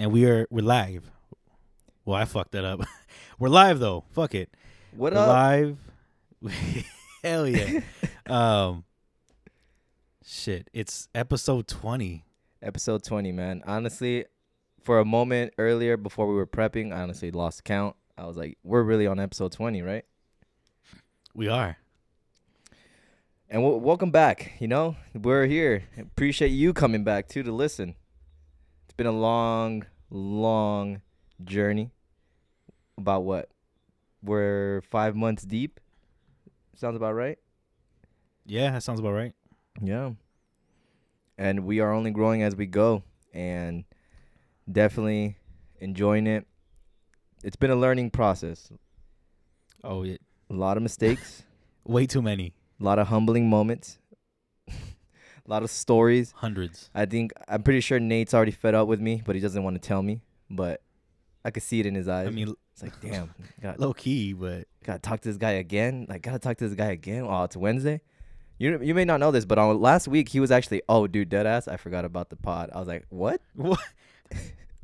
and we are we're live. Well, I fucked that up. we're live though. Fuck it. What we're up? live. Hell yeah. um. Shit, it's episode twenty. Episode 20, man. Honestly, for a moment earlier before we were prepping, I honestly lost count. I was like, we're really on episode 20, right? We are. And w- welcome back. You know, we're here. Appreciate you coming back too to listen. Been a long, long journey. About what? We're five months deep. Sounds about right. Yeah, that sounds about right. Yeah. And we are only growing as we go and definitely enjoying it. It's been a learning process. Oh, yeah. A lot of mistakes, Way too many. a lot of humbling moments, lot of stories. Hundreds. I think I'm pretty sure Nate's already fed up with me, but he doesn't want to tell me. But I could see it in his eyes. I mean, it's like, damn, got low key, but gotta talk to this guy again. Like, gotta talk to this guy again. Oh, it's Wednesday. You you may not know this, but on last week he was actually, oh, dude, dead ass. I forgot about the pod. I was like, what? what?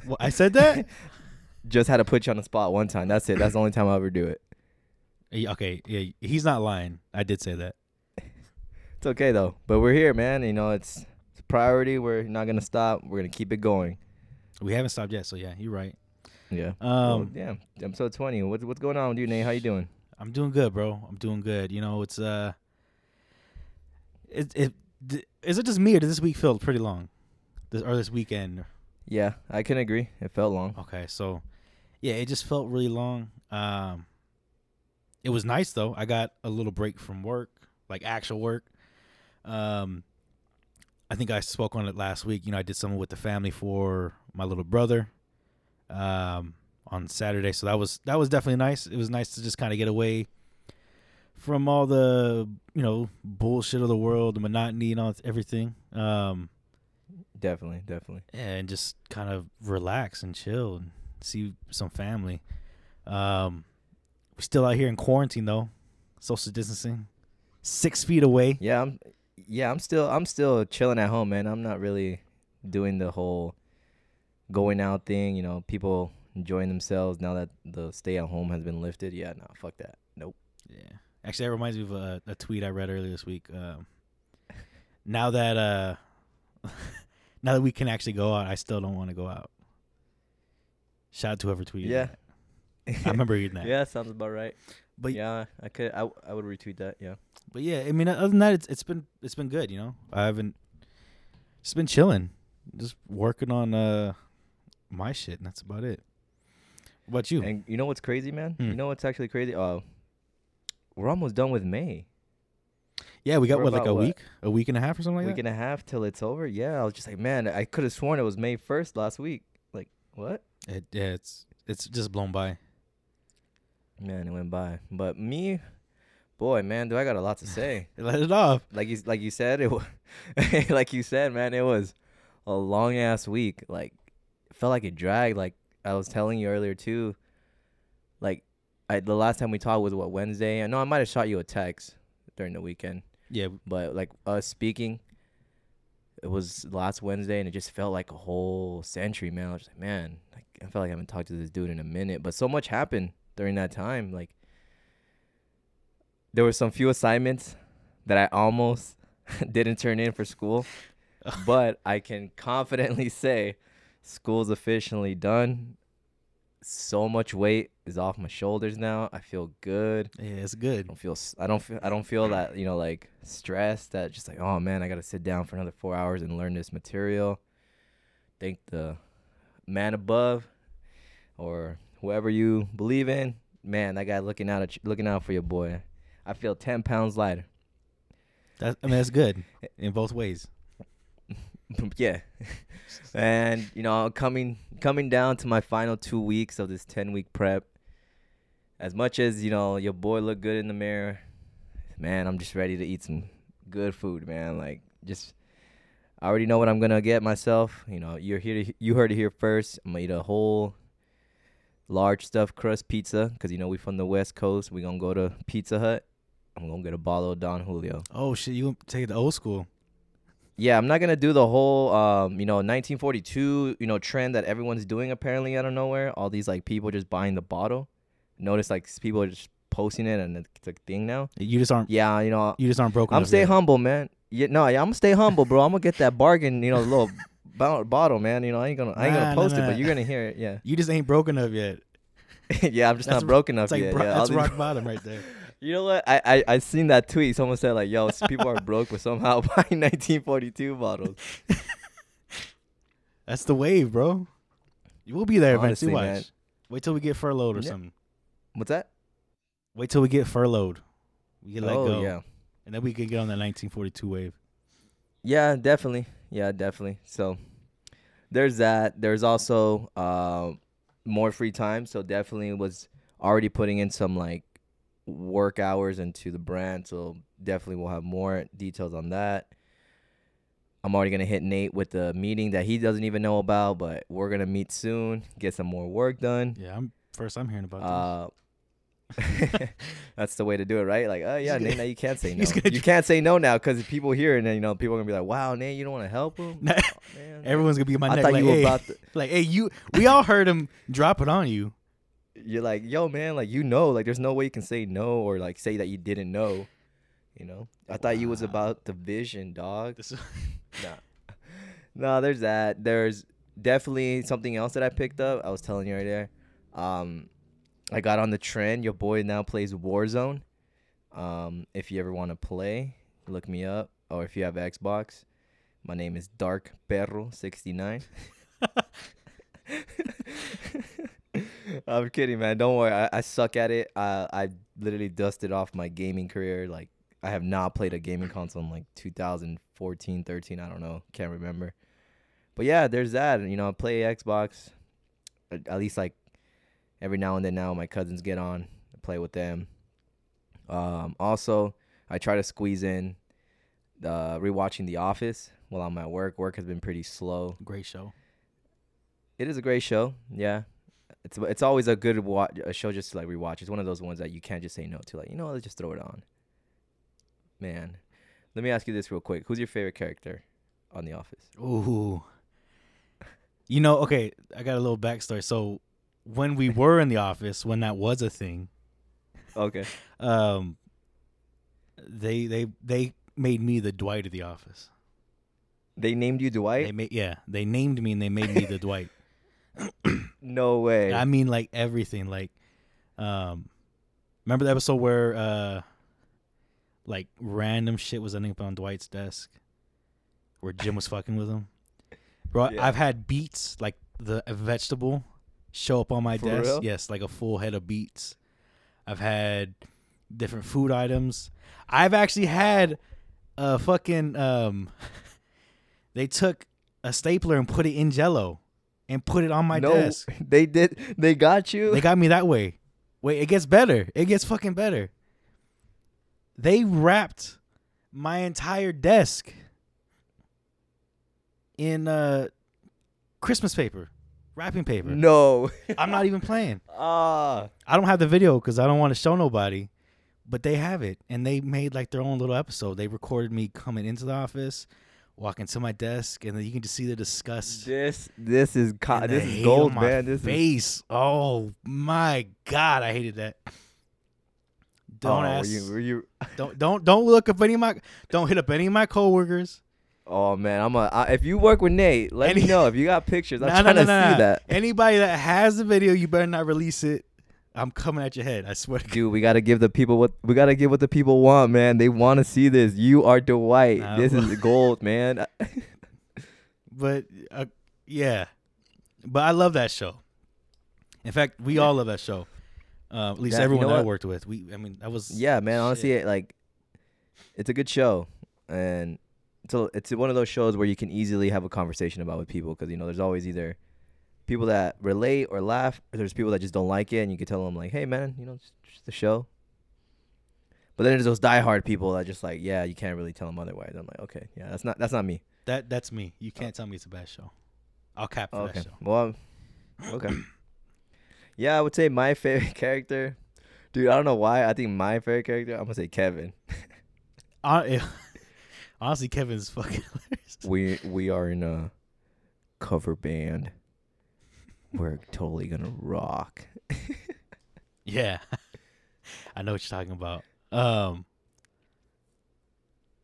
what? I said that. Just had to put you on the spot one time. That's it. That's the only time I'll ever do it. Okay, yeah, he's not lying. I did say that. It's okay though. But we're here, man. You know, it's, it's a priority. We're not gonna stop. We're gonna keep it going. We haven't stopped yet, so yeah, you're right. Yeah. Um, well, yeah. Episode twenty. What's what's going on with you, Nate? How you doing? I'm doing good, bro. I'm doing good. You know, it's uh, it it d- is it just me or does this week feel pretty long, this or this weekend? Yeah, I can agree. It felt long. Okay, so yeah, it just felt really long. Um, it was nice though. I got a little break from work, like actual work. Um, I think I spoke on it last week. You know, I did something with the family for my little brother, um, on Saturday. So that was that was definitely nice. It was nice to just kind of get away from all the you know bullshit of the world, the monotony and all everything. Um, Definitely, definitely. and just kind of relax and chill and see some family. Um, we're still out here in quarantine though, social distancing, six feet away. Yeah, I'm. Yeah, I'm still. I'm still chilling at home, man. I'm not really doing the whole going out thing. You know, people enjoying themselves now that the stay at home has been lifted. Yeah, no, fuck that. Nope. Yeah, actually, that reminds me of a, a tweet I read earlier this week. Um, now that uh, now that we can actually go out, I still don't want to go out. Shout out to whoever tweeted. Yeah. that. I remember reading that. yeah, sounds about right. But yeah, I could. I, I would retweet that. Yeah. But yeah, I mean, other than that, it's it's been it's been good. You know, I haven't just been chilling, just working on uh my shit, and that's about it. What about you? And you know what's crazy, man? Hmm. You know what's actually crazy? Uh, we're almost done with May. yeah, we got we're what like a what? week, a week and a half or something like week that. and a half till it's over. Yeah, I was just like, man, I could have sworn it was May first last week. Like, what? It, yeah, it's it's just blown by. Man, it went by. But me, boy, man, do I got a lot to say. Let it off. like you, like you said, it was, like you said, man, it was a long ass week. Like, felt like it dragged. Like I was telling you earlier too. Like, I the last time we talked was what Wednesday. I know I might have shot you a text during the weekend. Yeah, but like us speaking it was last wednesday and it just felt like a whole century man i was just like man like, i felt like i haven't talked to this dude in a minute but so much happened during that time like there were some few assignments that i almost didn't turn in for school but i can confidently say school's officially done so much weight is off my shoulders now i feel good yeah, it's I good. don't feel I don't feel I don't feel that you know like stressed that just like oh man I got to sit down for another 4 hours and learn this material. Thank the man above or whoever you believe in. Man, that guy looking out at you, looking out for your boy. I feel 10 pounds lighter. That I mean, that's good in both ways. yeah. and you know, coming coming down to my final 2 weeks of this 10 week prep. As much as, you know, your boy looked good in the mirror, man, I'm just ready to eat some good food, man. Like just I already know what I'm gonna get myself. You know, you're here. To, you heard it here first. I'm gonna eat a whole large stuffed crust pizza because you know we from the West Coast. We gonna go to Pizza Hut. I'm gonna get a bottle of Don Julio. Oh shit, you gonna take it to old school? yeah, I'm not gonna do the whole um, you know, 1942, you know, trend that everyone's doing apparently out of nowhere. All these like people just buying the bottle. Notice like people are just posting it and it's a thing now. You just aren't. Yeah, you know, You just aren't broken. I'm stay yet. humble, man. Yeah, no, yeah, I'm gonna stay humble, bro. I'm gonna get that bargain, you know, little bo- bottle, man. You know, I ain't gonna, I ain't Nah, gonna nah, post it, but you're gonna hear it. Yeah, You just ain't broken up yet. yeah. I'm just That's not broken up like yet. bro- yeah, that's rock bottom right there. You know what? I, I I seen that tweet. Someone said like, "Yo, people are broke, but somehow buying 1942 bottles." That's the wave, bro. You will be there eventually. Watch. man. Wait till we get furloughed or Yeah. something. What's that? Wait till we get furloughed. We get let oh go, yeah, and then we can get on that 1942 wave. Yeah, definitely, yeah, definitely. So there's that. There's also uh, more free time. So definitely was already putting in some like work hours into the brand. So definitely we'll have more details on that. I'm already gonna hit Nate with the meeting that he doesn't even know about, but we're gonna meet soon, get some more work done. Yeah, I'm first. I'm hearing about Uh, that's the way to do it, right? Like, oh yeah, Nate, now you can't say no. You can't say no now because people hear and then you know people are gonna be like, "Wow, Nate, you don't want to help him." this. Oh, man, Everyone's gonna be in my I neck. thought like, you hey, about to. like, hey, you. We all heard him drop it on you. You're like, yo, man, like you know, like there's no way you can say no or like say that you didn't know. You know, I thought you was about the vision, dog. This is, Nah, no, there's that. There's definitely something else that I picked up. I was telling you right there. Um, I got on the trend. Your boy now plays Warzone. Um, if you ever want to play, look me up. Or if you have Xbox, my name is Dark Perro sixty nine. I'm kidding, man. Don't worry. I, I suck at it. I I literally dusted off my gaming career. Like I have not played a gaming console in like 2014, 13. I don't know. Can't remember. But yeah, there's that. You know, I play Xbox. At at least like every now and then. Now my cousins get on, I play with them. Um, also, I try to squeeze in uh, rewatching The Office while I'm at work. Work has been pretty slow. great show. It is a great show. Yeah, it's it's always a good wa- a show just to like rewatch. It's one of those ones that you can't just say no to. Like you know, let's just throw it on. Man, let me ask you this real quick: Who's your favorite character on The Office? Ooh. You know, okay, I got a little backstory. So when we were in the office, when that was a thing, Okay. um they they they made me the Dwight of the office. They named you They Dwight. made yeah, they named me and they made me the Dwight. No way. I mean like everything like um remember the episode where uh like random shit was ending up on Dwight's desk where Jim was fucking with him? Bro, Yeah. I've had beets like the vegetable show up on my For desk. real? Yes, like a full head of beets. I've had different food items. I've actually had a fucking um they took a stapler and put it in jello and put it on my no, desk. they did. They got you. They got me that way. Wait, it gets better. It gets fucking better. They wrapped my entire desk in uh Christmas paper, wrapping paper. no. I'm not even playing. Ah. I don't have the video because I don't want to show nobody, but they have it, and they made like their own little episode. They recorded me coming into the office, walking to my desk, and then you can just see the disgust. This this is co- this is gold, man. This is face. Oh my god, I hated that. Don't oh, ask. Were you, were you, Don't don't don't look up any of my. Don't hit up any of my coworkers. Oh man, I'm a. I, if you work with Nate, let me know if you got pictures. I'm Nah, trying nah, to nah, see that. Anybody that has the video, you better not release it. I'm coming at your head. I swear. To God. Dude, we gotta give the people what we gotta give what the people want, man. They want to see this. You are Dwight. Nah, this is gold, man. But uh, yeah, but I love that show. In fact, we all love that show. Uh, at least Yeah, you everyone know that I worked with. We, I mean, that was yeah, man. Honestly, shit. like, it's a good show, and so it's one of those shows where you can easily have a conversation about with people because you know there's always either people that relate or laugh, or there's people that just don't like it, and you can tell them like, hey, man, you know, it's just the show. But then there's those diehard people that just like, yeah, you can't really tell them otherwise. I'm like, okay, yeah, that's not that's not me. that. That's me. You can't tell me it's a bad show. I'll cap for Okay. that show. Well, okay. yeah, I would say my favorite character, dude. I don't know why. I think my favorite character. I'm gonna say Kevin. Uh, Honestly, Kevin's fucking hilarious. we we are in a cover band. We're totally gonna rock. Yeah, I know what you're talking about. Um,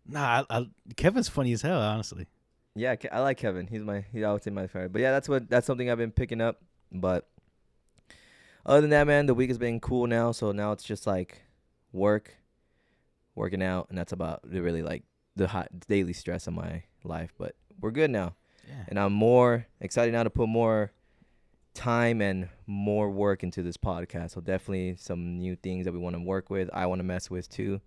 nah, I, I, Kevin's funny as hell. Honestly, Yeah, I like Kevin. He's my he I would say my favorite. But yeah, that's what that's something I've been picking up. But other than that, man, the week has been cool now. So now it's just like work, working out, and that's about really like the hot daily stress of my life. But we're good now, yeah. and I'm more excited now to put more time and more work into this podcast. So definitely some new things that we want to work with. I want to mess with too.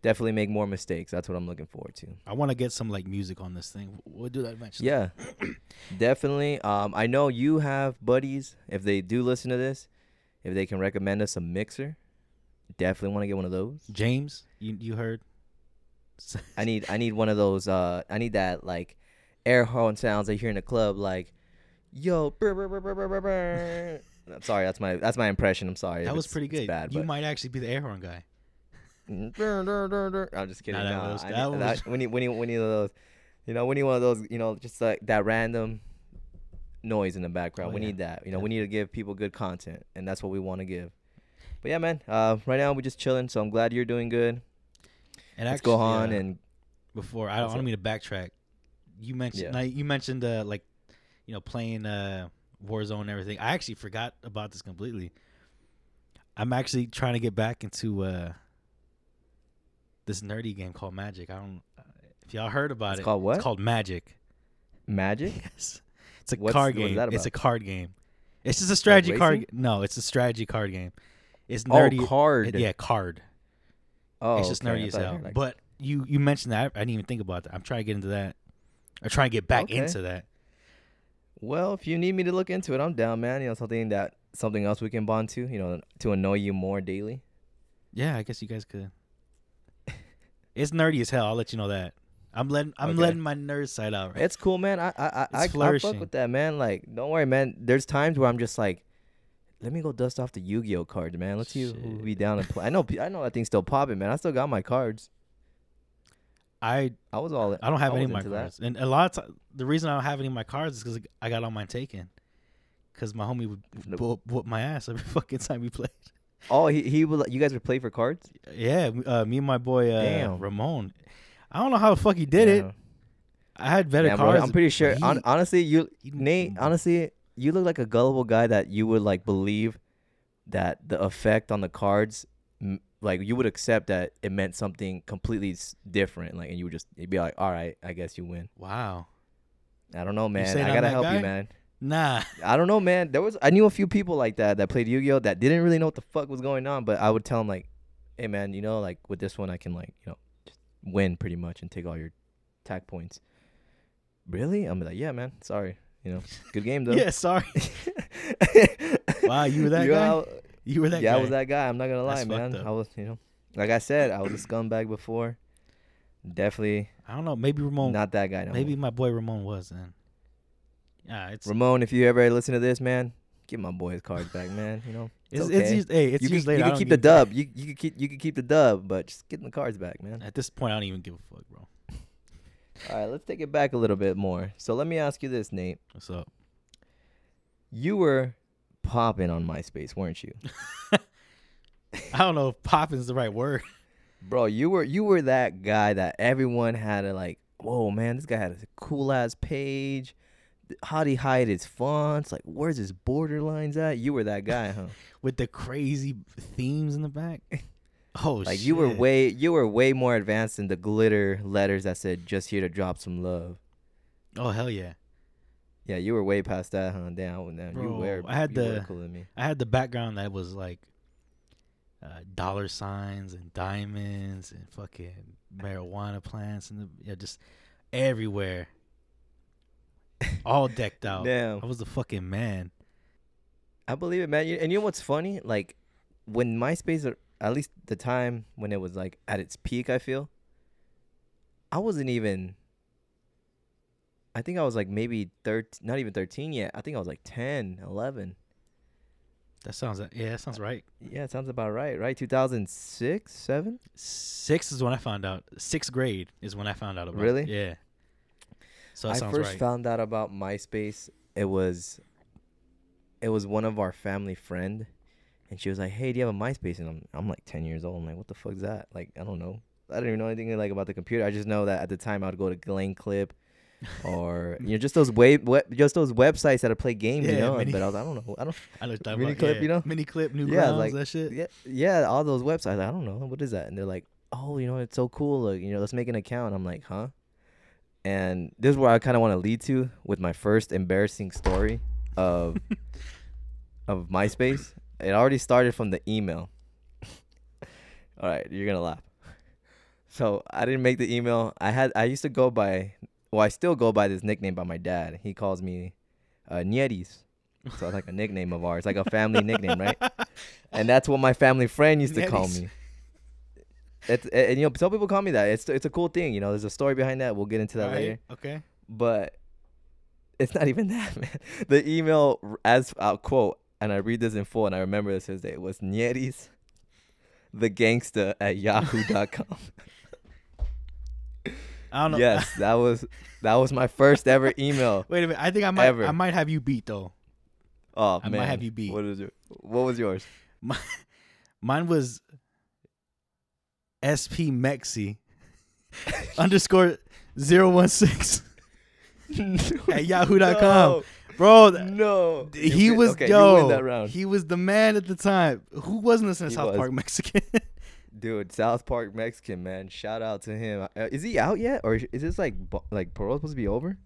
Definitely make more mistakes. That's what I'm looking forward to. I want to get some like music on this thing. We'll do that eventually. Yeah, definitely. Um, I know you have buddies. If they do listen to this, if they can recommend us a mixer, definitely want to get one of those. James, you you heard? I need I need one of those. Uh, I need that like air horn sounds I hear in the club, like yo. brr, brr, brr, brr, brr, brr, brr. I'm sorry, that's my that's my impression. I'm sorry. that was pretty good. Bad, you but might actually be the air horn guy. I'm just kidding. Nah, that Nah, was- I that need, was- that, we need we need we need those. You know, we need one of those. You know, just like that random noise in the background. Oh, we yeah. need that. You know, Yeah. we need to give people good content, and that's what we want to give. But yeah, man. Uh, right now we're just chilling. So I'm glad you're doing good. And actually, go on uh, and before I don't, I don't mean to backtrack. You mentioned Yeah. now you mentioned uh, like you know playing uh, Warzone and everything. I actually forgot about this completely. I'm actually trying to get back into uh, this nerdy game called Magic. I don't uh, if y'all heard about it. It's it. called what? It's called Magic. magic. Yes, it's a What's- card what is game. It's a card game. It's just a strategy card. racing? No, it's a strategy card game. It's nerdy. Oh, card. it- yeah, card. Oh, it's just okay. Nerdy as hell. like- but you you mentioned that I didn't even think about that. I'm trying to get into that. Or trying to get back Okay. into that. well, if you need me to look into it, I'm down, man. You know, something that something else we can bond to. You know, to annoy you more daily. Yeah, I guess you guys could. it's nerdy as hell. I'll let you know that. I'm letting I'm Okay. letting my nerd side out. Right? It's cool, man. I I I, I, I fuck with that, man. Like, don't worry, man. There's times where I'm just like, let me go dust off the Yu-Gi-Oh cards, man. Let's see who be down and play. I know, I know that thing's still popping, man. I still got my cards. I I was all. I don't have I any of my into that. cards, and a lot of ti- the reason I don't have any of my cards is because I got all mine taken. Because my homie would whoop, whoop my ass every fucking time we played. Oh, he he will. You guys would play for cards? Yeah, uh, me and my boy uh, Damn. Ramon. I don't know how the fuck he did it. I had better Yeah, bro, cards. I'm pretty sure. he- honestly, you Nate. Honestly, you look like a gullible guy that you would like believe that the effect on the cards, m- like you would accept that it meant something completely s- different. Like, and you would just you'd be like, all right, I guess you win. Wow. I don't know, man. saying I I'm gotta that help guy? you, man. Nah. I don't know, man. There was I knew a few people like that that played Yu-Gi-Oh that didn't really know what the fuck was going on, but I would tell them like, "Hey, man, you know, like with this one, I can like, you know, just win pretty much and take all your attack points." Really? I'm like, "Yeah, man. Sorry. You know, good game though." Yeah, sorry. Wow, you were that You guy? You were that yeah, guy. I was that guy. I'm not gonna lie, That's man. I was, you know, like I said, I was a scumbag before. Definitely I don't know. Maybe Ramon. not that guy. No maybe more. my boy Ramon was then. Yeah, it's Ramon. If you ever listen to this, man, give my boy his cards back, man. You know, it's, okay. it's hey, it's you can, later. you can keep the dub. You you can keep you can keep the dub, but just get the cards back, man. At this point, I don't even give a fuck, bro. All right, let's take it back a little bit more. So let me ask you this, Nate. What's up? You were popping on MySpace, weren't you, I don't know if popping's the right word. bro? You were you were that guy that everyone had to like. Whoa, man, this guy had a cool ass page. How'd he hide his fonts? Like, where's his borderlines at? You were that guy, huh? with the crazy themes in the back. Oh, like you were way you were way more advanced than the glitter letters that said "just here to drop some love." Oh hell yeah! Yeah, you were way past that, huh? Damn, damn you were. I had the- cooler me. I had the background that was like uh, dollar signs and diamonds and fucking marijuana plants and the, yeah, just everywhere, all decked out. Damn. I was the fucking man. I believe it, man. And you know what's funny? Like when MySpace, at least the time when it was like at its peak, I feel. I wasn't even. I think I was like maybe 13, not even 13 yet. I think I was like 10, 11. That sounds yeah, that sounds right. Yeah, it sounds about right. Right, 2006, seven. Six is when I found out. Sixth grade is when I found out about. Really? It. Yeah. So I first right. found out about MySpace. It was, it was one of our family friend, and she was like, "Hey, do you have a MySpace?" And I'm, I'm like 10 years old. I'm like, "What the fuck is that?" Like, I don't know. I don't even know anything like about the computer. I just know that at the time I would go to Glen Clip, or you know, just those web, web just those websites that would play games. you know, mini- but I was, I don't know. I don't. I know what you're talking Mini about, clip, yeah. you know? Miniclip, new Yeah, grounds, like- that shit. Yeah, yeah, all those websites. I don't know what is that, and they're like, "Oh, you know, it's so cool. Like, you know, let's make an account." I'm like, "Huh?" And this is where I kind of want to lead to with my first embarrassing story of of MySpace. It already started from the email. all right, you're gonna laugh. So I didn't make the email. I had I used to go by, well, I still go by this nickname by my dad. He calls me uh, Nietis. So it's like a nickname of ours, like a family nickname, right? and that's what my family friend used to call me. It's and, and, you know some people call me that. It's it's a cool thing. You know, there's a story behind that. We'll get into that Alright, later. Okay. But it's not even that, man. The email as I'll quote, and I read this in full, and I remember this his day. It was Nietis, the gangster at yahoo.com. I don't know. yes, that was that was my first ever email. Wait a minute. I think I might. Ever. I might have you beat though. Oh I man, might have you beat. What is your, What was yours? My, Mine was SP Mexi underscore zero one six at yahoo.com. Bro, No, he win- was okay, yo. You win that round. He was the man at the time. Who wasn't listening to He South was. Park Mexican? Dude, South Park Mexican man. Shout out to him. Uh, is he out yet, or is this like like parole supposed to be over?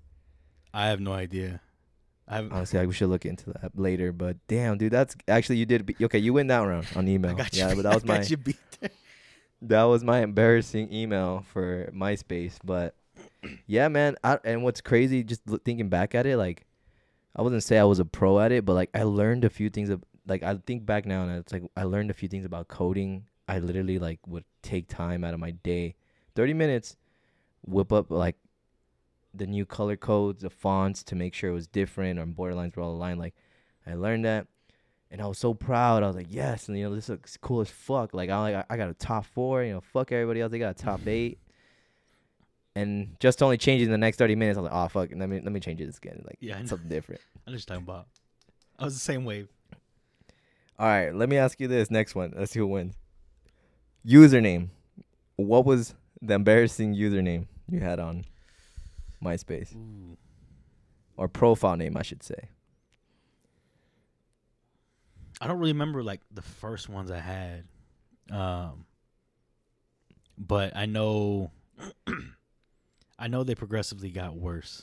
I have no idea. I have, Honestly, I, we should look into that later. But damn, dude, that's actually you did. Be, okay, you win that round on email. I got you. Yeah, but that was I my you beat that was my embarrassing email for MySpace. But yeah, man. I, and what's crazy, just thinking back at it, like I wouldn't say I was a pro at it, but like I learned a few things. Of, like I think back now, and it's like I learned a few things about coding. I literally like would take time out of my day, thirty minutes, whip up like the new color codes, the fonts to make sure it was different or borderlines were all aligned. Like I learned that. And I was so proud. I was like, yes, and you know, this looks cool as fuck. Like I like I got a top four, you know, fuck everybody else. They got a top eight. And just only change it in the next thirty minutes, I was like, oh fuck, let me let me change this again. Like Yeah, something different. I know what you're talking about. I was the same wave. All right, let me ask you this next one. Let's see who wins. Username. What was the embarrassing username you had on MySpace? Ooh. Or profile name, I should say. I don't really remember like the first ones I had. Um but I know I know they progressively got worse.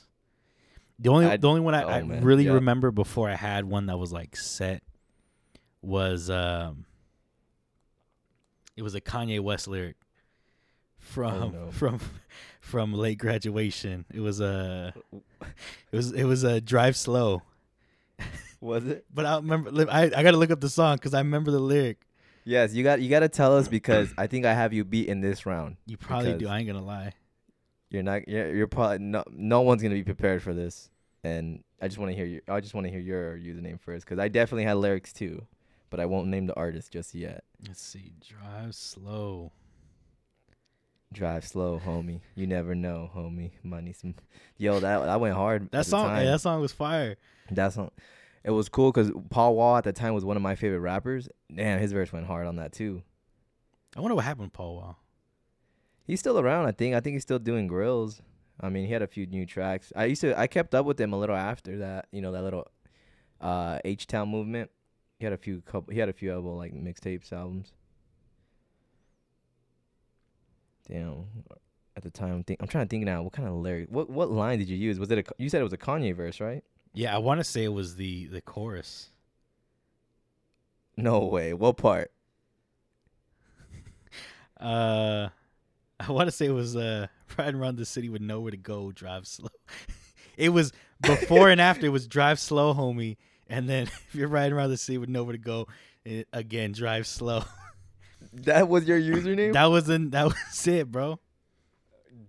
The only I- the only one I, oh, I man, really yeah. remember before I had one that was like set was um it was a Kanye West lyric from Oh, no. from from late graduation. It was a it was it was a drive slow. Was it? But I remember I I got to look up the song cuz I remember the lyric. Yes, you got you got to tell us because I think I have you beat in this round. You probably do. I ain't gonna lie. You're not. You're, you're probably no. No one's gonna be prepared for this, and I just want to hear your. I just want to hear your username first, because I definitely had lyrics too, but I won't name the artist just yet. Let's see. Drive slow. Drive slow, homie. You never know, homie. Money some. Yo, that that went hard. That song. Yeah, that song was fire. That song. It was cool because Paul Wall at the time was one of my favorite rappers. Damn, his verse went hard on that too. I wonder what happened to Paul Wall. He's still around, I think. I think he's still doing grills. I mean, he had a few new tracks. I used to I kept up with him a little after that, you know, that little uh H Town movement. He had a few couple he had a few album like mixtapes albums. Damn. At the time, think, I'm trying to think now. What kind of lyric? What what line did you use? Was it a? You said it was a Kanye verse, right? Yeah, I want to say it was the the chorus. No way. What part? Uh, I want to say it was uh riding around the city with nowhere to go, drive slow. it was before and after. It was drive slow, homie. And then if you're riding around the city with nowhere to go, it, again drive slow. That was your username. that wasn't that was it, bro.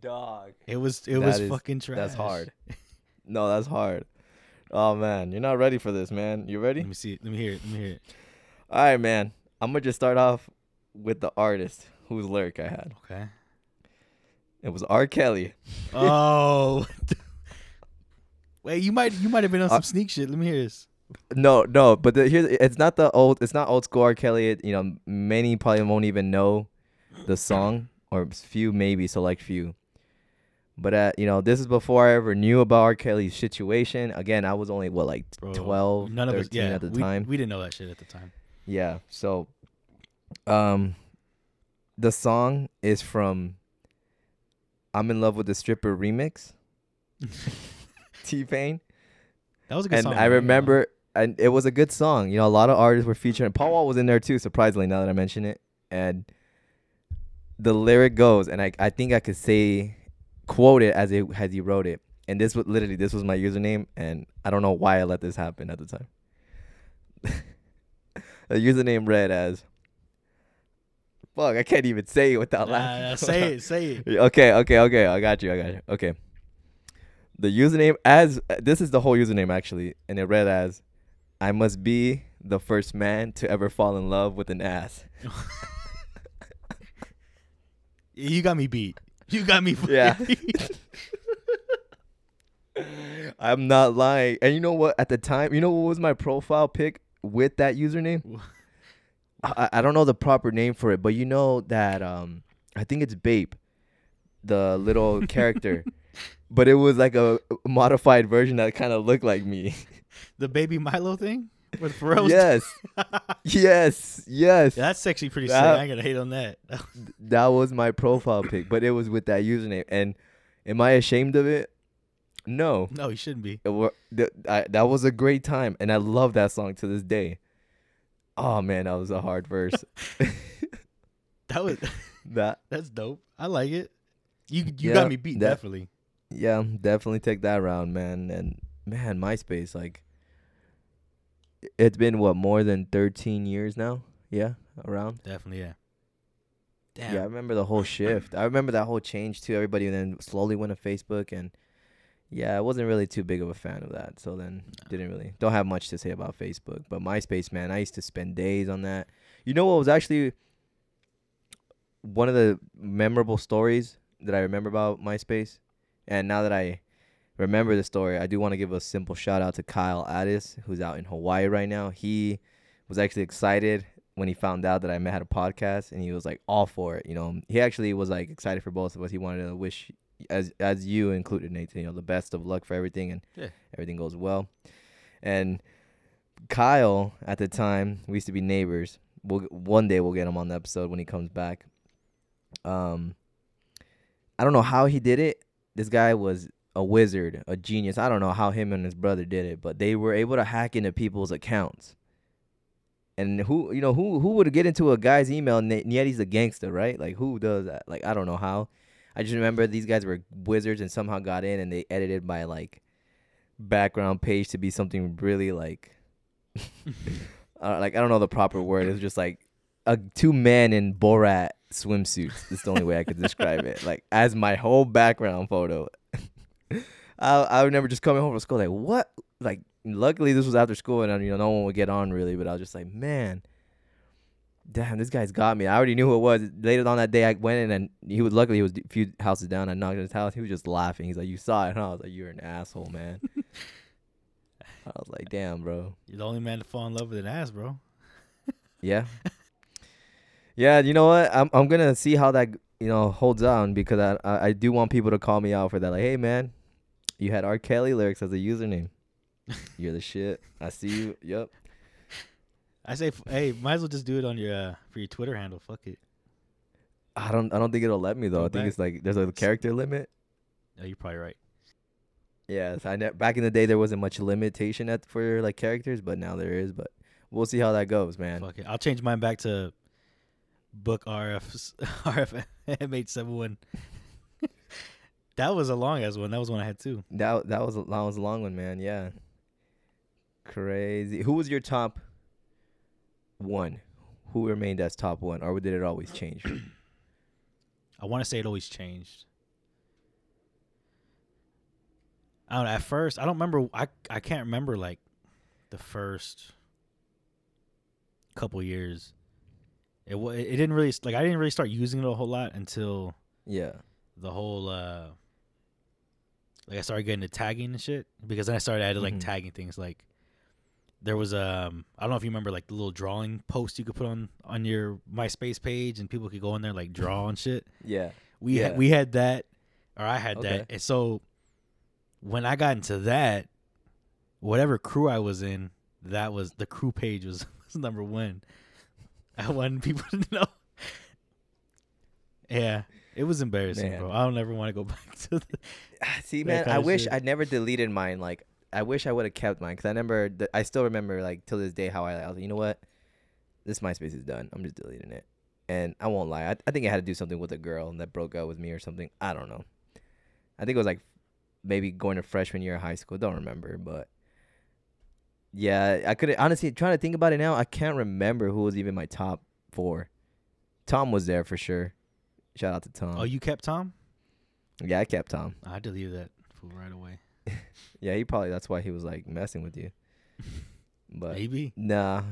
Dog. It was it That was is- fucking trash. That's hard. No, that's hard. Oh man, you're not ready for this, man. You ready? Let me see it. Let me hear it. Let me hear it. All right, man. I'm gonna just start off with the artist whose lyric I had. Okay. It was R. Kelly. Oh. Wait, you might you might have been on Uh, some sneak shit. Let me hear this. No, no, but the, here's it's not the old. It's not old school R. Kelly. It, you know, many probably won't even know the song, or few maybe select few. But uh, you know, this is before I ever knew about R. Kelly's situation. Again, I was only what like Bro, 12, None of us 13 yeah, at the we, time. We didn't know that shit at the time. Yeah. So, um, the song is from "I'm in Love with the Stripper" remix. T-Pain. That was a good and song. And I remember, and it was a good song. You know, a lot of artists were featuring. Paul Wall was in there too, surprisingly. Now that I mention it, and the lyric goes, and I, I think I could say, quote it as it as he wrote it. And this was literally this was my username, and I don't know why I let this happen at the time. the username read as, "Fuck, I can't even say it without Nah, laughing." nah, say it, say it. Okay, okay, okay. I got you. I got you. Okay. The username as this is the whole username actually, and it read as, "I must be the first man to ever fall in love with an ass." You got me beat. You got me. Yeah. beat. I'm not lying. And you know what? At the time, you know what was my profile pic with that username? I, I don't know the proper name for it, but you know that um I think it's Bape, the little character. But it was like a modified version that kind of looked like me. the baby Milo thing with Pharrell. yes. Yes. Yes. That's actually pretty That- sick. I ain't gonna hate on that. that was my profile pic, but it was with that username. And am I ashamed of it? No. no, you shouldn't be. It wa- th- I, that was a great time, and I love that song to this day. Oh man, that was a hard verse. That was that that's dope. I like it. You you Yeah, got me beat that- definitely. yeah, definitely take that round, man. And man, MySpace, like, it's been what more than thirteen years now. Yeah, around. Definitely, yeah. Damn. Yeah, I remember the whole shift. I remember that whole change too. Everybody and then slowly went to Facebook, and yeah, I wasn't really too big of a fan of that. So then didn't really don't have much to say about Facebook. But MySpace, man, I used to spend days on that. You know what was actually one of the memorable stories that I remember about MySpace, and now that I remember the story, I do want to give a simple shout out to Kyle Addis, who's out in Hawaii right now. He was actually excited when he found out that I had a podcast, and he was like all for it. You know, he actually was like excited for both of us. He wanted to wish, as as you included, Nathan, you know, the best of luck for everything, and Yeah. everything goes well. And Kyle, at the time, we used to be neighbors. We'll one day we'll get him on the episode when he comes back. Um, I don't know how he did it. This guy was a wizard, a genius. I don't know how him and his brother did it, but they were able to hack into people's accounts. And who, you know, who who would get into a guy's email and yet he's a gangster, right? Like who does that? Like I don't know how. I just remember these guys were wizards and somehow got in and they edited my like background page to be something really like uh, like I don't know the proper word. It was just like a two men in Borat swimsuits. It's the only way I could describe it. Like as my whole background photo. I I remember just coming home from school like what like luckily this was after school and you know no one would get on really but I was just like man damn this guy's got me I already knew who it was later on that day I went in and he was luckily he was a few houses down I knocked on his house he was just laughing he's like you saw it and I was like you're an asshole man I was like damn bro You're the only man to fall in love with an ass, bro. yeah. yeah, you know what? I'm I'm gonna see how that you know holds on because I, I I do want people to call me out for that. Like, hey man, you had R. Kelly lyrics as a username. You're the shit. I see you. Yep. I say, hey, might as well just do it on your uh, for your Twitter handle. Fuck it. I don't I don't think it'll let me though. Go I think back. it's like there's a character limit. No, you're probably right. Yeah, I ne- back in the day there wasn't much limitation at for like characters, but now there is. But we'll see how that goes, man. Fuck it. I'll change mine back to book RF RF M871. that was a long ass one. That was one I had too. That that was a, that was a long one, man. Yeah. Crazy. Who was your top one? Who remained as top one, or did it always change? I want to say it always changed. I don't know. At first, I don't remember. I I can't remember like the first couple years. It it didn't really like I didn't really start using it a whole lot until Yeah. the whole uh like I started getting to tagging and shit because then I started adding like Mhm. tagging things like there was um I don't know if you remember like the little drawing post you could put on on your MySpace page and people could go in there like draw and shit. Yeah. We Yeah. had we had that or I had Okay. that. And so when I got into that whatever crew I was in, that was the crew page was, was number 1. I wanted people to know. Yeah, it was embarrassing, Man. bro. I don't ever want to go back to the See, man, I wish shit. I never deleted mine. Like, I wish I would have kept mine because I remember. th- I still remember, like, till this day, how I, I was like, you know what, this MySpace is done. I'm just deleting it. And I won't lie, I, I think it had to do something with a girl and that broke up with me or something. I don't know. I think it was like maybe going to freshman year of high school. Don't remember, but yeah, I could honestly trying to think about it now. I can't remember who was even my top four. Tom was there for sure. Shout out to Tom. Oh, you kept Tom? yeah, I kept Tom. I deleted that fool right away. Yeah, he probably that's why he was like messing with you. But Maybe. nah,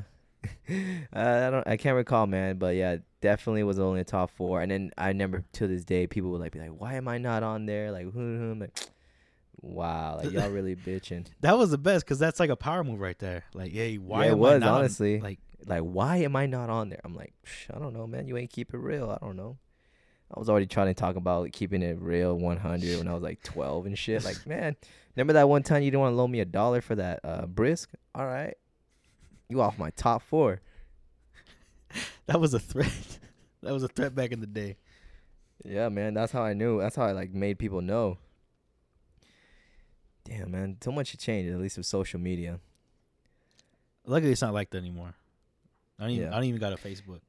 uh, I don't. I can't recall, man. But yeah, definitely was only a top four. And then I remember to this day, people would like be like, "Why am I not on there?" Like, like, wow, like y'all really bitching. That was the best because that's like a power move right there. Like, hey, why Yeah, it am was, I not on- honestly. like Like, why am I not on there? I'm like, "Psh, I don't know, man. You ain't keep it real. I don't know. I was already trying to talk about keeping it real 100 when I was like 12 and shit. Like, man, remember that one time you didn't want to loan me a dollar for that uh, brisk? All right, you off my top four. that was a threat. that was a threat back in the day. Yeah, man. That's how I knew. That's how I like made people know. Damn, man. So much has changed, at least with social media. Luckily, it's not like that anymore. I don't even. Yeah. I don't even got a Facebook,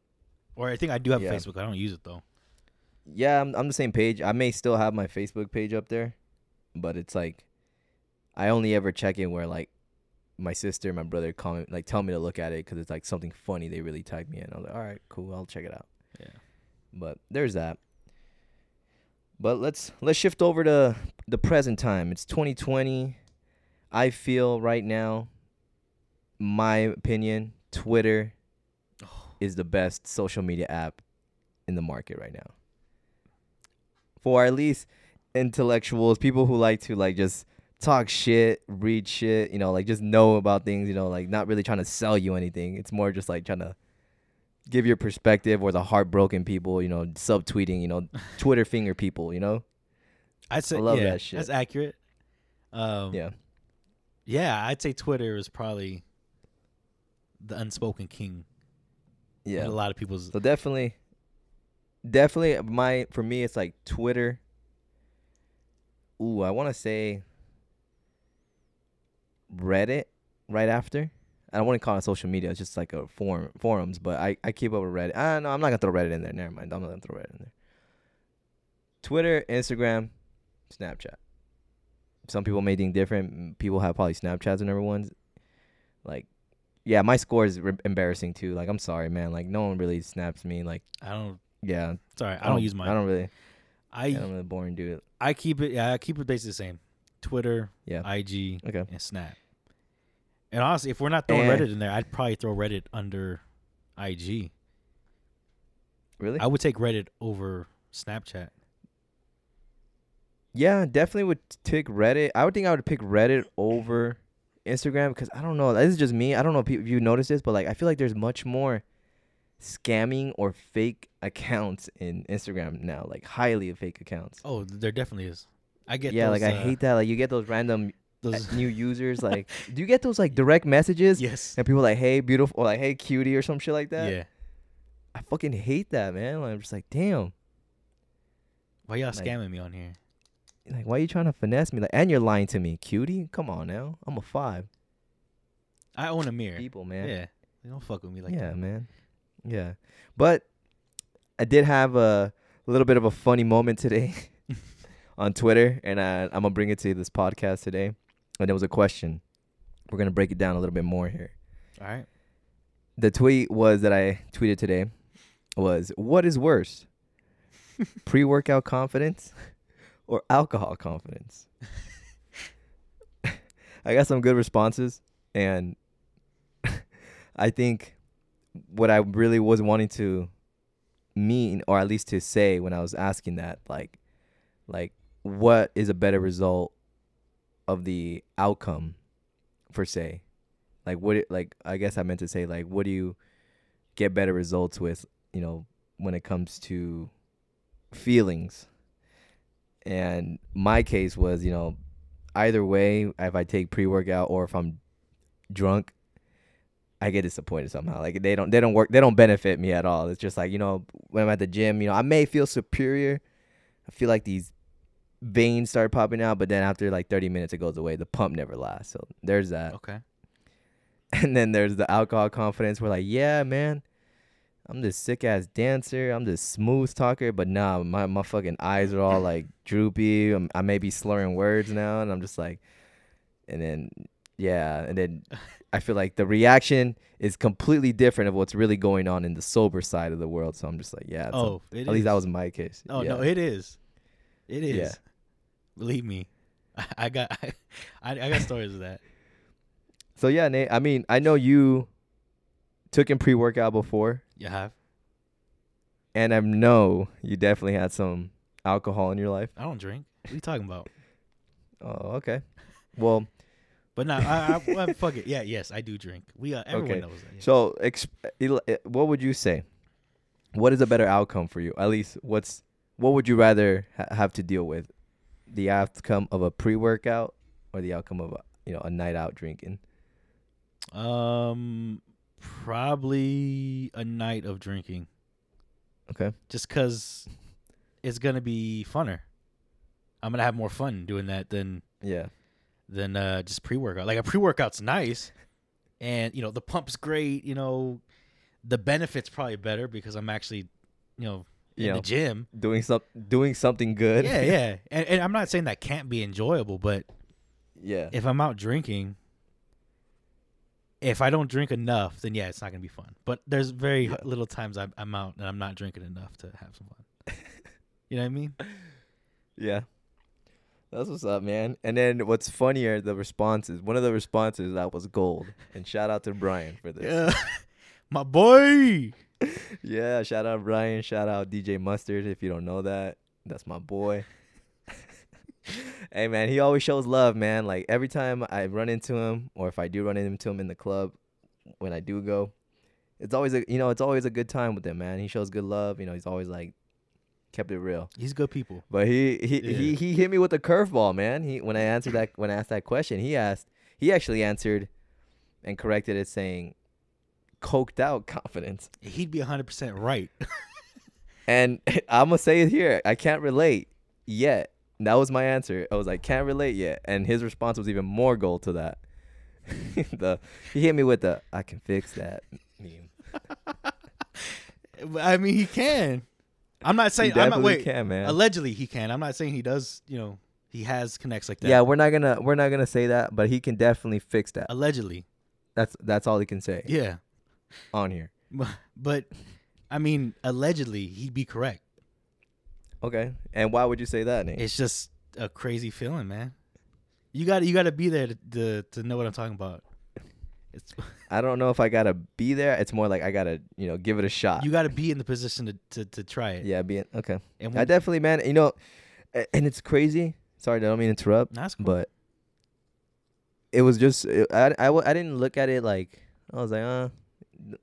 or I think I do have Yeah. a Facebook. I don't use it though. Yeah, I'm I'm the same page. I may still have my Facebook page up there, but it's like I only ever check in where like my sister, my brother comment like tell me to look at it because it's like something funny they really tagged me in. I was like, all right, cool, I'll check it out. Yeah. But there's that. But let's let's shift over to the present time. It's 2020. I feel right now, my opinion, Twitter Oh, is the best social media app in the market right now. For at least intellectuals, people who like to like just talk shit, read shit, you know, like just know about things, you know, like not really trying to sell you anything. It's more just like trying to give your perspective or the heartbroken people, you know, subtweeting, you know, Twitter finger people, you know? I'd say I love yeah, that shit. That's accurate. Um, Yeah. yeah, I'd say Twitter is probably the unspoken king. Yeah. a lot of people's. So definitely, definitely my for me it's like Twitter. Ooh, I want to say Reddit right after. I don't want to call it social media. It's just like a forum forums, but I, I keep up with Reddit. Ah, no, I'm not gonna throw Reddit in there. Never mind. I'm not gonna throw Reddit in there. Twitter, Instagram, Snapchat. Some people may think different. People have probably Snapchats are number ones. Like, yeah, my score is re- embarrassing too. Like, I'm sorry, man. Like, no one really snaps me. Like, I don't. Yeah, Sorry, I don't use mine. I don't really. I yeah, I'm really boring dude. I keep it. Yeah, I keep it basically the same. Twitter, Yeah. IG, Okay. and Snap. And honestly, if we're not throwing Eh. Reddit in there, I'd probably throw Reddit under IG. Really? I would take Reddit over Snapchat. yeah, definitely would pick Reddit. I would think I would pick Reddit over Instagram because I don't know. This is just me. I don't know if you- if you noticed this, but like I feel like there's much more scamming or fake accounts in Instagram now. Like highly fake accounts. Oh, there definitely is. I get yeah, those, like I uh, hate that. Like you get those random uh, those. new users. Like, do you get those like direct messages? yes. And people like, hey, beautiful, or like, hey, cutie, or some shit like that. Yeah. I fucking hate that, man. Like, I'm just like, damn. Why y'all Like- scamming me on here? Like, why are you trying to finesse me? Like, and you're lying to me, cutie. Come on now. I'm a five. I own a mirror. People, man. Yeah. They don't fuck with me like yeah, that. man. Yeah, but I did have a little bit of a funny moment today on Twitter, and I, I'm gonna bring it to this podcast today. And it was a question. We're gonna break it down a little bit more here. All right. The tweet was that I tweeted today was, "What is worse, pre-workout confidence or alcohol confidence?" I got some good responses, and I think what I really was wanting to mean, or at least to say when I was asking that, like, like what is a better result of the outcome, per se, like what, like I guess I meant to say, like, what do you get better results with, you know, when it comes to feelings. And my case was, you know, either way, if I take pre workout or if I'm drunk, I get disappointed somehow. Like they don't they don't work they don't benefit me at all. It's just like, you know, when I'm at the gym, you know, I may feel superior. I feel like these veins start popping out, but then after like 30 minutes it goes away. The pump never lasts. So there's that. Okay. And then there's the alcohol confidence. We're like, yeah, man, I'm this sick ass dancer. I'm this smooth talker, but nah, my, my fucking eyes are all like droopy. I'm, I may be slurring words now, and I'm just like, and then yeah, and then I feel like the reaction is completely different of what's really going on in the sober side of the world. So I'm just like, yeah. Oh, a, at least that was my case. Oh yeah. no, it is. It is. Yeah. Believe me, I, I got I, I got stories of that. So yeah, Nate. I mean, I know you took in pre workout before. You have? And I know you definitely had some alcohol in your life. I don't drink. What are you talking about? Oh, okay. Well, but no, I, I well, fuck it. Yeah, yes, I do drink. We uh, everyone Okay. knows that. yeah. so exp- what would you say? What is a better outcome for you? At least, what's what would you rather ha- have to deal with? The outcome of a pre-workout or the outcome of a you know a night out drinking? Um, probably a night of drinking, Okay. just cause it's gonna be funner. I'm gonna have more fun doing that than Yeah. Than uh, just pre workout. Like a pre workout's nice, and you know the pump's great. You know, the benefits probably better because I'm actually, you know, in the gym. doing some doing something good. Yeah, yeah, and, and I'm not saying that can't be enjoyable, but yeah. if I'm out drinking, if I don't drink enough, then yeah, it's not gonna be fun. But there's very Yeah. little times I'm, I'm out and I'm not drinking enough to have some fun. you know what I mean? Yeah. That's what's up, man. And then what's funnier, the responses. One of the responses that was gold. And shout out to Brian for this. Yeah, my boy. Yeah, shout out Brian. Shout out DJ Mustard. If you don't know that, that's my boy. hey man, he always shows love, man. Like every time I run into him, or if I do run into him in the club, when I do go, it's always a you know it's always a good time with him, man. He shows good love. You know, he's always like kept it real. He's good people. But he he, Yeah. he he hit me with a curveball, man. He when I answered that when I asked that question, he asked he actually answered and corrected it saying coked out confidence. He'd be 100 percent right. And I'm gonna say it here. I can't relate yet. That was my answer. I was like, can't relate yet. And his response was even more gold to that. the he hit me with the I can fix that meme. I mean, he can. I'm not saying. I'm not wait. can, man. Allegedly, he can. I'm not saying he does. You know, he has connects like that. yeah, we're not gonna we're not gonna say that, but he can definitely fix that. Allegedly, That's that's all he can say yeah. on here. But I mean, allegedly, he'd be correct. Okay. And why would you say that, Nate? It's just a crazy feeling, man. You got you got to be there to, to to know what I'm talking about. It's I don't know if I gotta be there. It's more like I gotta, you know, give it a shot. you got to be in the position to, to, to try it. yeah, be okay. And I when, definitely, man. You know, a- and it's crazy. Sorry, I don't mean to interrupt, that's cool. but it was just it, I, I, w- I didn't look at it like I was like, uh,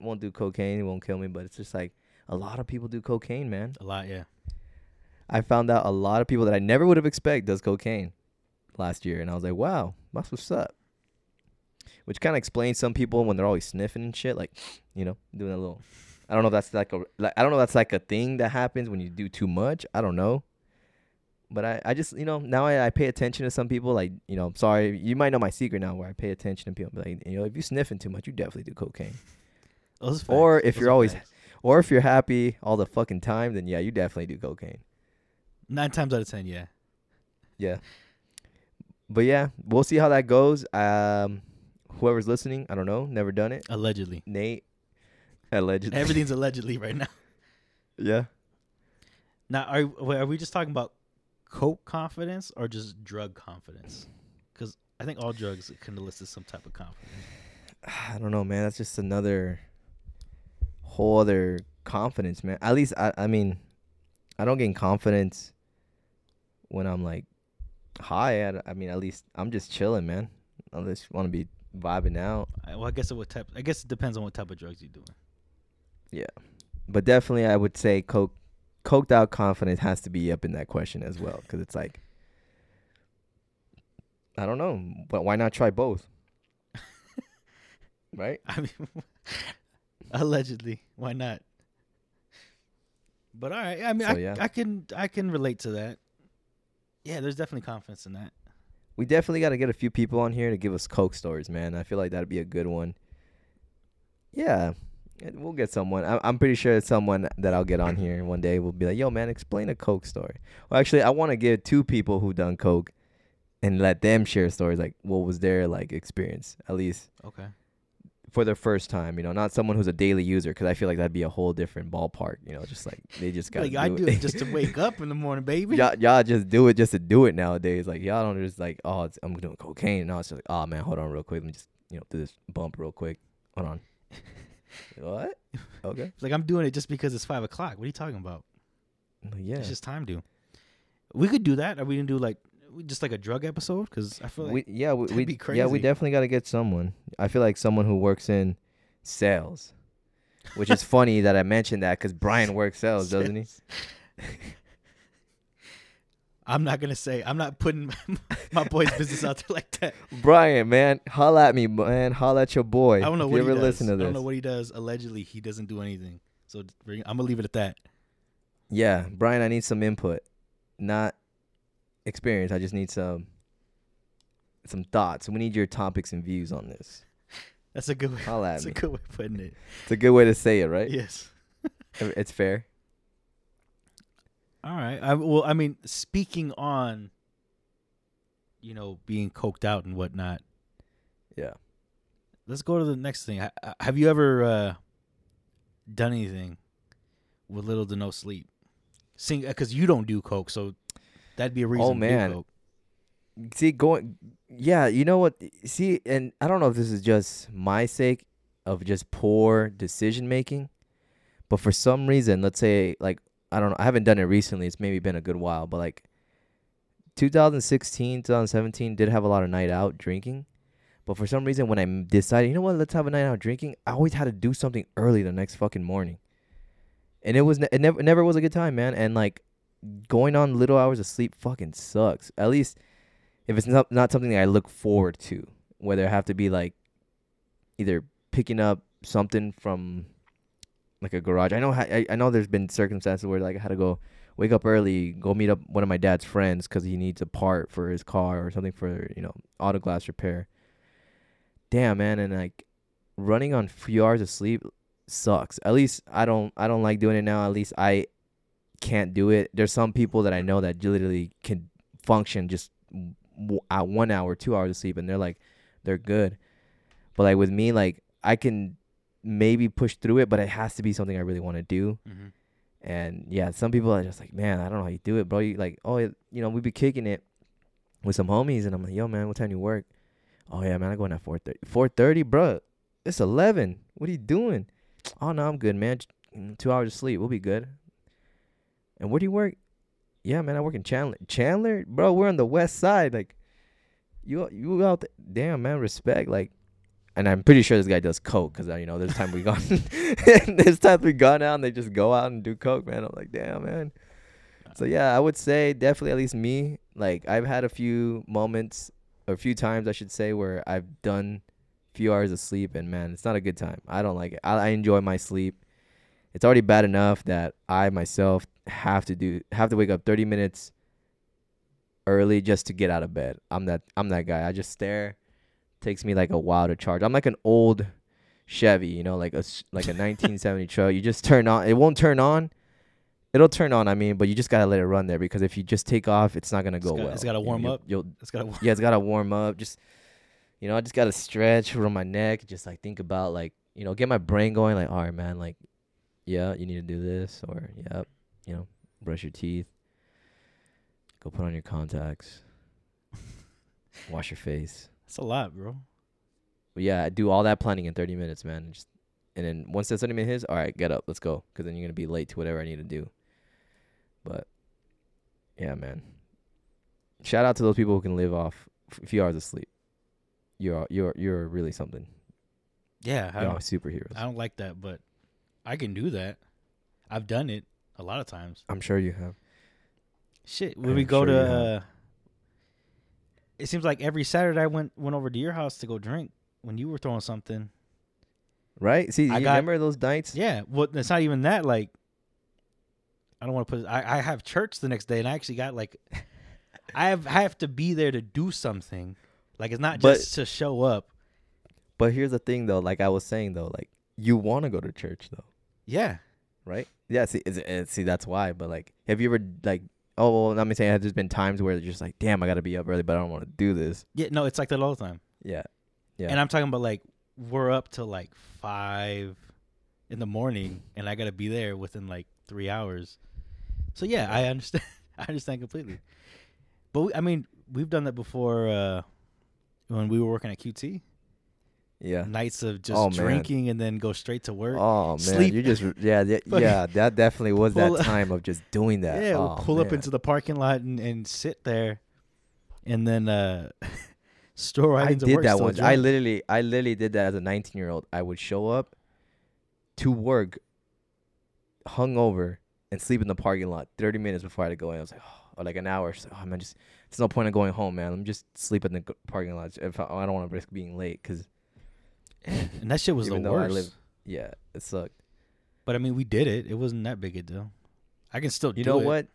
won't do cocaine, it won't kill me. But it's just like a lot of people do cocaine, man. a lot, yeah. I found out a lot of people that I never would have expected does cocaine last year, and I was like, wow, that's what's up. Which kind of explains some people when they're always sniffing and shit, like, you know, doing a little. I don't know if that's like a like I don't know if that's like a thing that happens when you do too much. I don't know. But I, I just you know now I, I pay attention to some people like you know sorry you might know my secret now where I pay attention to people like you know if you sniffing too much you definitely do cocaine or if Those you're always facts. or if you're happy all the fucking time then yeah you definitely do cocaine nine times out of ten, yeah. Yeah. But yeah, we'll see how that goes. Um whoever's listening, I don't know, never done it. Allegedly, Nate allegedly. everything's allegedly right now. yeah. Now, are wait, are we just talking about coke confidence or just drug confidence? Because I think all drugs can elicit some type of confidence. I don't know, man. That's just another whole other confidence, man. At least I I mean, I don't gain confidence when I'm like high. I, I mean, at least I'm just chilling, man. I just want to be vibing out. I- Well, I guess it what type. I guess it depends on what type of drugs you're doing. Yeah, but definitely, I would say coke, coked out confidence has to be up in that question as well, because it's like, I don't know, but why not try both? right? I mean, allegedly, why not? But all right, I mean, So, I, yeah. I can I can relate to that. Yeah, there's definitely confidence in that. We definitely got to get a few people on here to give us coke stories, man. I feel like that'd be a good one. Yeah, we'll get someone. I, I'm pretty sure it's someone that I'll get on here one day. We'll be like, "Yo, man, explain a coke story." Well, actually, I want to get two people who done coke, and let them share stories like what was their like experience at least Okay. For the first time. You know, not someone who's a daily user because I feel like that'd be a whole different ballpark. You know, just like they just got Like I do it just to wake up in the morning, baby. y'all, y'all just do it just to do it nowadays. Like y'all don't just like, oh, it's, I'm doing cocaine. and No, it's just like, oh man, hold on real quick. Let me just you know do this bump real quick. Hold on. what? Okay. It's like I'm doing it just because it's five o'clock. What are you talking about? Yeah. It's just time due. We could do that. Are we gonna do like just like a drug episode? Because I feel like we yeah we, that'd we be yeah we definitely got to get someone. I feel like someone who works in sales, which is funny that I mentioned that because Brian works sales, doesn't he? I'm not gonna say. I'm not putting my boy's business out there like that. Brian, man, holla at me, man. Holla at your boy. I don't know if what you he ever does. listen to this. I don't know what he does. Allegedly, he doesn't do anything. So I'm gonna leave it at that. Yeah, Brian, I need some input, not experience. I just need some some thoughts. We need your topics and views on this. That's a good way. Holla at That's a good way of putting it. It's a good way to say it, right? Yes. It's fair. All right. I well, I mean, speaking on, you know, being coked out and whatnot. Yeah. Let's go to the next thing. Ha- ha- Have you ever uh, done anything with little to no sleep? Sing because you don't do coke, so that'd be a oh, reason. Oh, to do man. See, going, yeah, you know what? See, and I don't know if this is just my sake of just poor decision making, but for some reason, let's say, like, I don't know, I haven't done it recently. It's maybe been a good while, but like 2016, 2017 did have a lot of night out drinking. But for some reason, when I decided, you know what, let's have a night out drinking, I always had to do something early the next fucking morning. And it was, ne- it never, it never was a good time, man. And like, going on little hours of sleep fucking sucks. At least if it's not not something that I look forward to, whether I have to be like either picking up something from like a garage. I know I, I know there's been circumstances where like I had to go wake up early, go meet up one of my dad's friends because he needs a part for his car or something for you know auto glass repair. Damn man, and like running on few hours of sleep sucks. At least I don't I don't like doing it now. At least I can't do it. There's some people that I know that literally can function just at one hour, two hours of sleep, and they're like, they're good. But like with me, like I can maybe push through it, but it has to be something I really want to do. Mhm. And yeah, some people are just like, man, I don't know how you do it, bro. You like, oh, you know, we be kicking it with some homies, and I'm like, yo, man, what time do you work? Oh yeah, man, I go in at four thirty. Four thirty, bro. It's eleven. What are you doing? Oh no, I'm good, man. Two hours of sleep, we'll be good. And where do you work? Yeah, man, I work in Chandler. Chandler, bro, we're on the west side. Like, you you out? Damn, man, respect. Like, and I'm pretty sure this guy does coke because uh, you know there's time we gone, there's time we gone out and they just go out and do coke, man. I'm like, damn, man. So yeah, I would say definitely at least me. Like, I've had a few moments, or a few times I should say, where I've done a few hours of sleep, and man, it's not a good time. I don't like it. I, I enjoy my sleep. It's already bad enough that I myself have to do have to wake up 30 minutes early just to get out of bed. I'm that I'm that guy. I just stare. Takes me like a while to charge. I'm like an old Chevy, you know, like a like a 1970 truck. You just turn on. It won't turn on. It'll turn on. I mean, but you just gotta let it run there because if you just take off, it's not gonna go got- well. it's gotta You know, warm you'll- up. You'll It's got yeah, it's gotta warm up. Just you know, I just gotta stretch from my neck. Just like think about like you know, get my brain going. Like, all right, man. Like, yeah, you need to do this, or yep, you know, brush your teeth, go put on your contacts, wash your face. That's a lot, bro. But yeah, I do all that planning in thirty minutes, man. and Just and then once that 30 minutes hits, all right, get up, let's go, because then you're gonna be late to whatever I need to do. But yeah, man. Shout out to those people who can live off a few hours of sleep. You're you're you're really something. Yeah, I You're don't, superheroes. I don't like that, but I can do that. I've done it a lot of times. I'm sure you have. Shit, when I'm we go sure to, uh, it seems like every Saturday I went went over to your house to go drink when you were throwing something. Right? See, I you got- remember those nights? Yeah, well, it's not even that. Like, I don't want to put. I I have church the next day, and I actually got like, I have I have to be there to do something. Like, it's not But- just to show up. But here's the thing, though. Like I was saying, though, like you want to go to church, though, Yeah, right? Yeah. See, see, that's why. But like, have you ever like? Oh, well, let me say, has there's been times where you're just like, damn, I got to be up early, but I don't want to do this. yeah. No, it's like that all the time. Yeah. Yeah. And I'm talking about like we're up till like five in the morning, and I gotta be there within like three hours. So yeah, I understand. I understand completely. But we, I mean, we've done that before uh, when we were working at QT. Yeah. Nights of just Oh, man. drinking and then go straight to work. Oh man, sleep. you just yeah yeah, yeah that definitely was that time of just doing that. yeah, we'll Oh, pull up into the parking lot and, and sit there, and then uh, store right I into did work. that once. I literally I literally did that as a 19 year old. I would show up to work hungover and sleep in the parking lot 30 minutes before I had to go in. I was like, oh, or like an hour. Like, oh man, just there's no point in going home, man. I'm just sleep in the parking lot if I, I don't want to risk being late. Cause and that shit was the worst. live- yeah, it sucked. But I mean, we did it. It wasn't that big a deal. I can still You know it. what?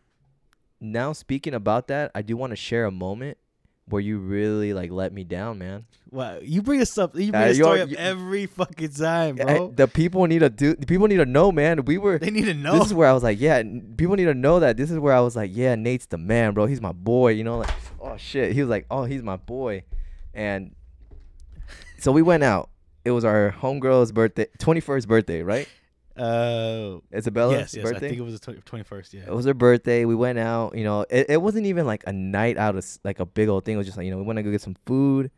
Now speaking about that, I do want to share a moment where you really like let me down, man. Wow, you bring us up. You bring Uh, a story up you- every fucking time, I- bro. the people need to do. The people need to know, man. We were. they need to know. This is where I was like, yeah. People need to know that. This is where I was like, yeah. Nate's the man, bro. He's my boy. You know, like, oh shit. He was like, oh, he's my boy, and so we went out. It was our homegirl's birthday, twenty first birthday, right? uh, Isabella's yes, yes. birthday. I think it was the twenty first. Yeah. It was her birthday. We went out. You know, it, it wasn't even like a night out of like a big old thing. It was just like you know we went to go get some food,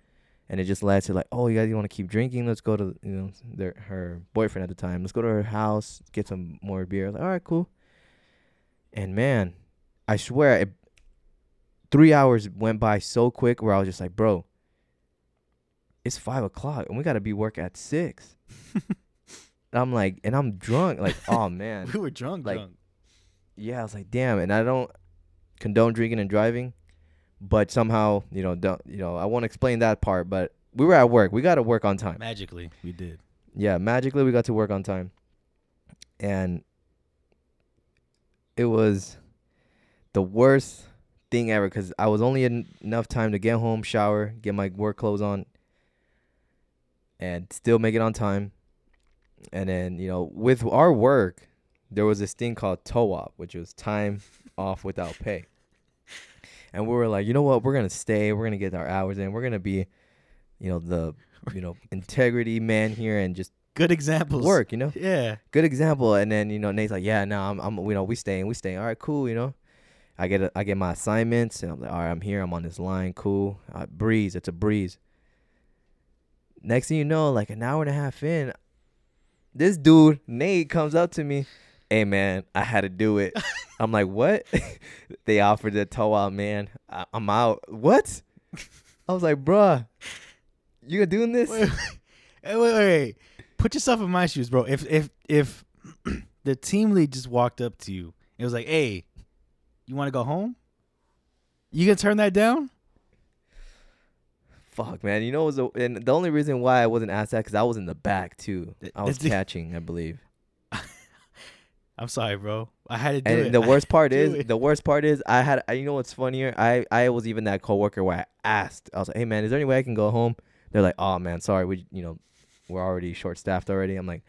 and it just led to like, oh, you guys, you want to keep drinking? Let's go to you know their her boyfriend at the time. Let's go to her house, get some more beer. Like, all right, cool. And man, I swear, it, three hours went by so quick. Where I was just like, bro, it's five o'clock and we got to be work at six. and I'm like, and I'm drunk. Like, oh man we were drunk, like, drunk. yeah, I was like, damn, and I don't condone drinking and driving, but somehow, you know, don't you know, I won't explain that part, but we were at work. We got to work on time. Magically, we did. Yeah, magically we got to work on time. And it was the worst thing ever cuz I was only in enough time to get home, shower, get my work clothes on and still make it on time. And then, you know, with our work, there was this thing called TOWOP, which was time off without pay. And we were like, you know what? We're going to stay. We're going to get our hours in. We're going to be, you know, the, you know, integrity man here and just Good examples. work, you know? Yeah. Good example. And then, you know, Nate's like, yeah, no, I'm, I'm, you know, we staying, we staying. All right, cool, you know? I get, a, I get my assignments and I'm like, all right, I'm here. I'm on this line. Cool. Uh, breeze. It's a breeze. Next thing you know, like an hour and a half in, this dude, Nate, comes up to me. Hey, man, I had to do it. I'm like, what? they offered the tow out, man. I, I'm out. What? I was like, bruh, you're doing this? Wait, wait, wait, wait. Put yourself in my shoes, bro. If if if the team lead just walked up to you, it was like, "Hey, you want to go home? You gonna turn that down?" Fuck, man. You know, it was a, and the only reason why I wasn't asked that because I was in the back too. I was the- catching, I believe. I'm sorry, bro. I had to do And it. the I worst part is, it. the worst part is, I had. I, you know what's funnier? I I was even that coworker where I asked. I was like, "Hey, man, is there any way I can go home?" They're like, "Oh, man, sorry, we, you know, we're already short staffed already." I'm like,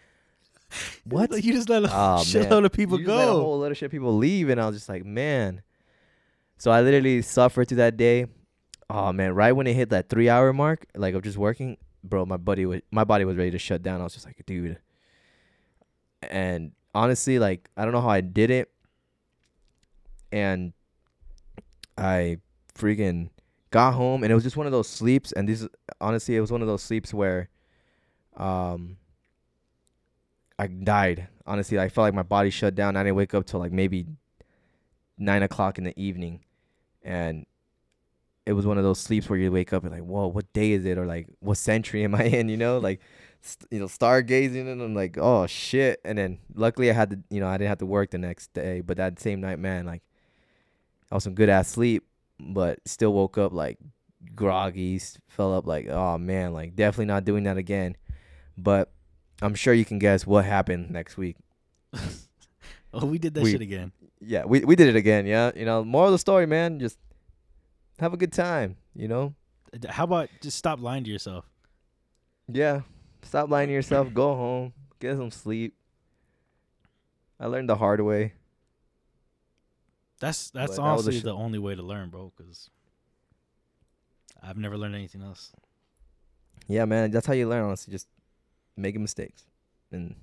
"What?" you just let a Oh, shitload of people you just let a whole lot of shit people leave, and I was just like, man. So I literally suffered through that day. Oh man, right when it hit that three hour mark, like of just working, bro, my buddy was my body was ready to shut down. I was just like, dude. And honestly, like I don't know how I did it, and I freaking got home, and it was just one of those sleeps. And this, honestly, it was one of those sleeps where, um, I died. Honestly, I felt like my body shut down. I didn't wake up till like maybe nine o'clock in the evening, and it was one of those sleeps where you wake up and like, whoa, what day is it? Or like, what century am I in? You know, like, st- you know, stargazing, and I'm like, oh shit. And then luckily I had to, you know, I didn't have to work the next day. But that same night, man, like, I was some good ass sleep, but still woke up like groggy. Fell up like, oh man, like definitely not doing that again. But I'm sure you can guess what happened next week. Oh, we did that We- shit again. Yeah, we we did it again. Yeah, you know, more of the story, man. Just have a good time. You know. Uh, how about just stop lying to yourself? Yeah. Stop lying to yourself. Go home. Get some sleep. I learned the hard way. That's that's But that honestly sh- the only way to learn, bro. Because I've never learned anything else. Yeah, man. That's how you learn, honestly. Just making mistakes. And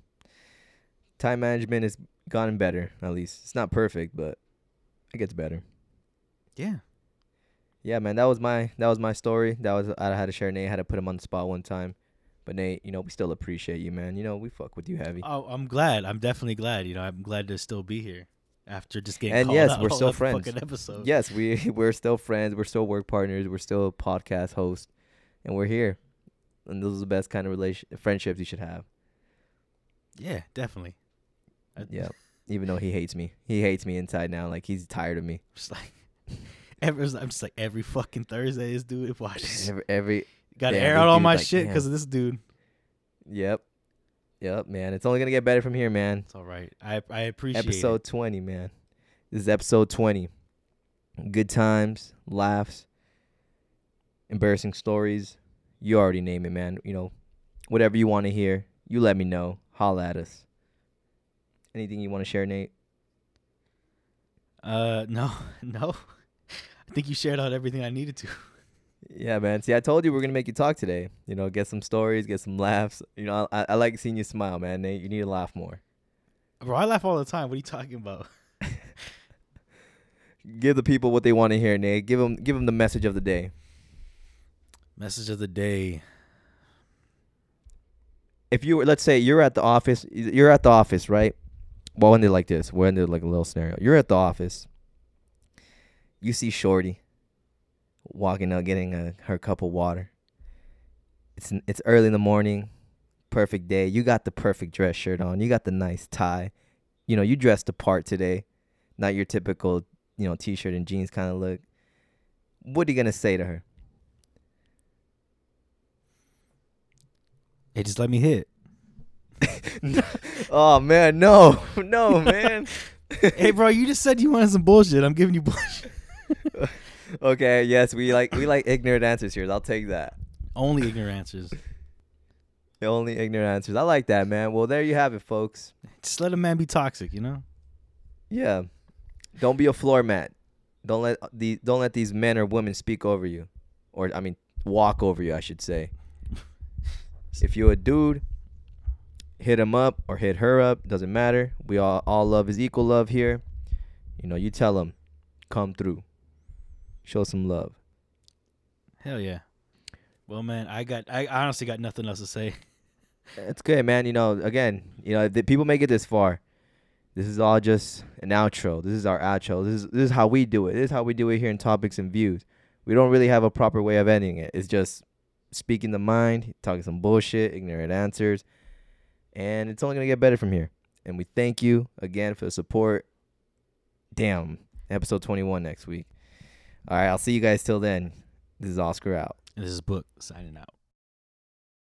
time management has gotten better, at least. It's not perfect, but it gets better. Yeah. Yeah, man. That was my that was my story. That was I had to share Nate. I had to put him on the spot one time. But Nate, you know, we still appreciate you, man. You know, we fuck with you heavy. Oh, I'm glad. I'm definitely glad. You know, I'm glad to still be here after just getting And yes, we're still friends. Episode. yes, we we're still friends. We're still work partners. We're still podcast hosts, and we're here. And those are the best kind of relation friendships you should have. Yeah, definitely. I- Yeah. Even though he hates me, he hates me inside now. Like he's tired of me. Just like every, I'm just like every fucking Thursday, this dude watches. Every, every Got to air out all my like, shit because of this dude. yep, yep, man. It's only gonna get better from here, man. It's all right. I I appreciate episode it. twenty, man. This is episode twenty. Good times, laughs, embarrassing stories. You already name it, man. You know, whatever you want to hear, you let me know. Holla at us. Anything you want to share, Nate? Uh, no, no. I think you shared out everything I needed to. Yeah, man. See, I told you we are gonna make you talk today. You know, get some stories, get some laughs. You know, I, I like seeing you smile, man. Nate, you need to laugh more. Bro, I laugh all the time. What are you talking about? Give the people what they want to hear, Nate. Give them, give them the message of the day. Message of the day. if you were, let's say you're at the office, you're at the office, right? Well, when they're like this, when they're like a little scenario, you're at the office. You see Shorty walking out, getting a, her cup of water. It's it's early in the morning, perfect day. You got the perfect dress shirt on. You got the nice tie. You know, you dressed the part today, not your typical, you know, t-shirt and jeans kind of look. What are you gonna say to her? Hey, just let me hit. oh man, no, no, man. hey, bro, you just said you wanted some bullshit. I'm giving you bullshit. Okay, yes, we like we like ignorant answers here. I'll take that. Only ignorant answers. The only ignorant answers. I like that, man. Well, there you have it, folks. Just let a man be toxic, you know? Yeah. Don't be a floor mat. Don't let the don't let these men or women speak over you, or I mean, walk over you. I should say. If you're a dude, hit him up or hit her up. Doesn't matter. We all all love is equal love here. You know, you tell them, come through. Show some love. Hell yeah. Well, man, I got I honestly got nothing else to say. It's good, man. You know, again, you know, the people make it this far, this is all just an outro. This is our outro. This is this is how we do it. This is how we do it here in Topics and Views. We don't really have a proper way of ending it. It's just speaking the mind, talking some bullshit, ignorant answers, and it's only gonna get better from here. And we thank you again for the support. Damn, episode twenty one next week. All right, I'll see you guys till then. This is Oscar out. This is Book signing out.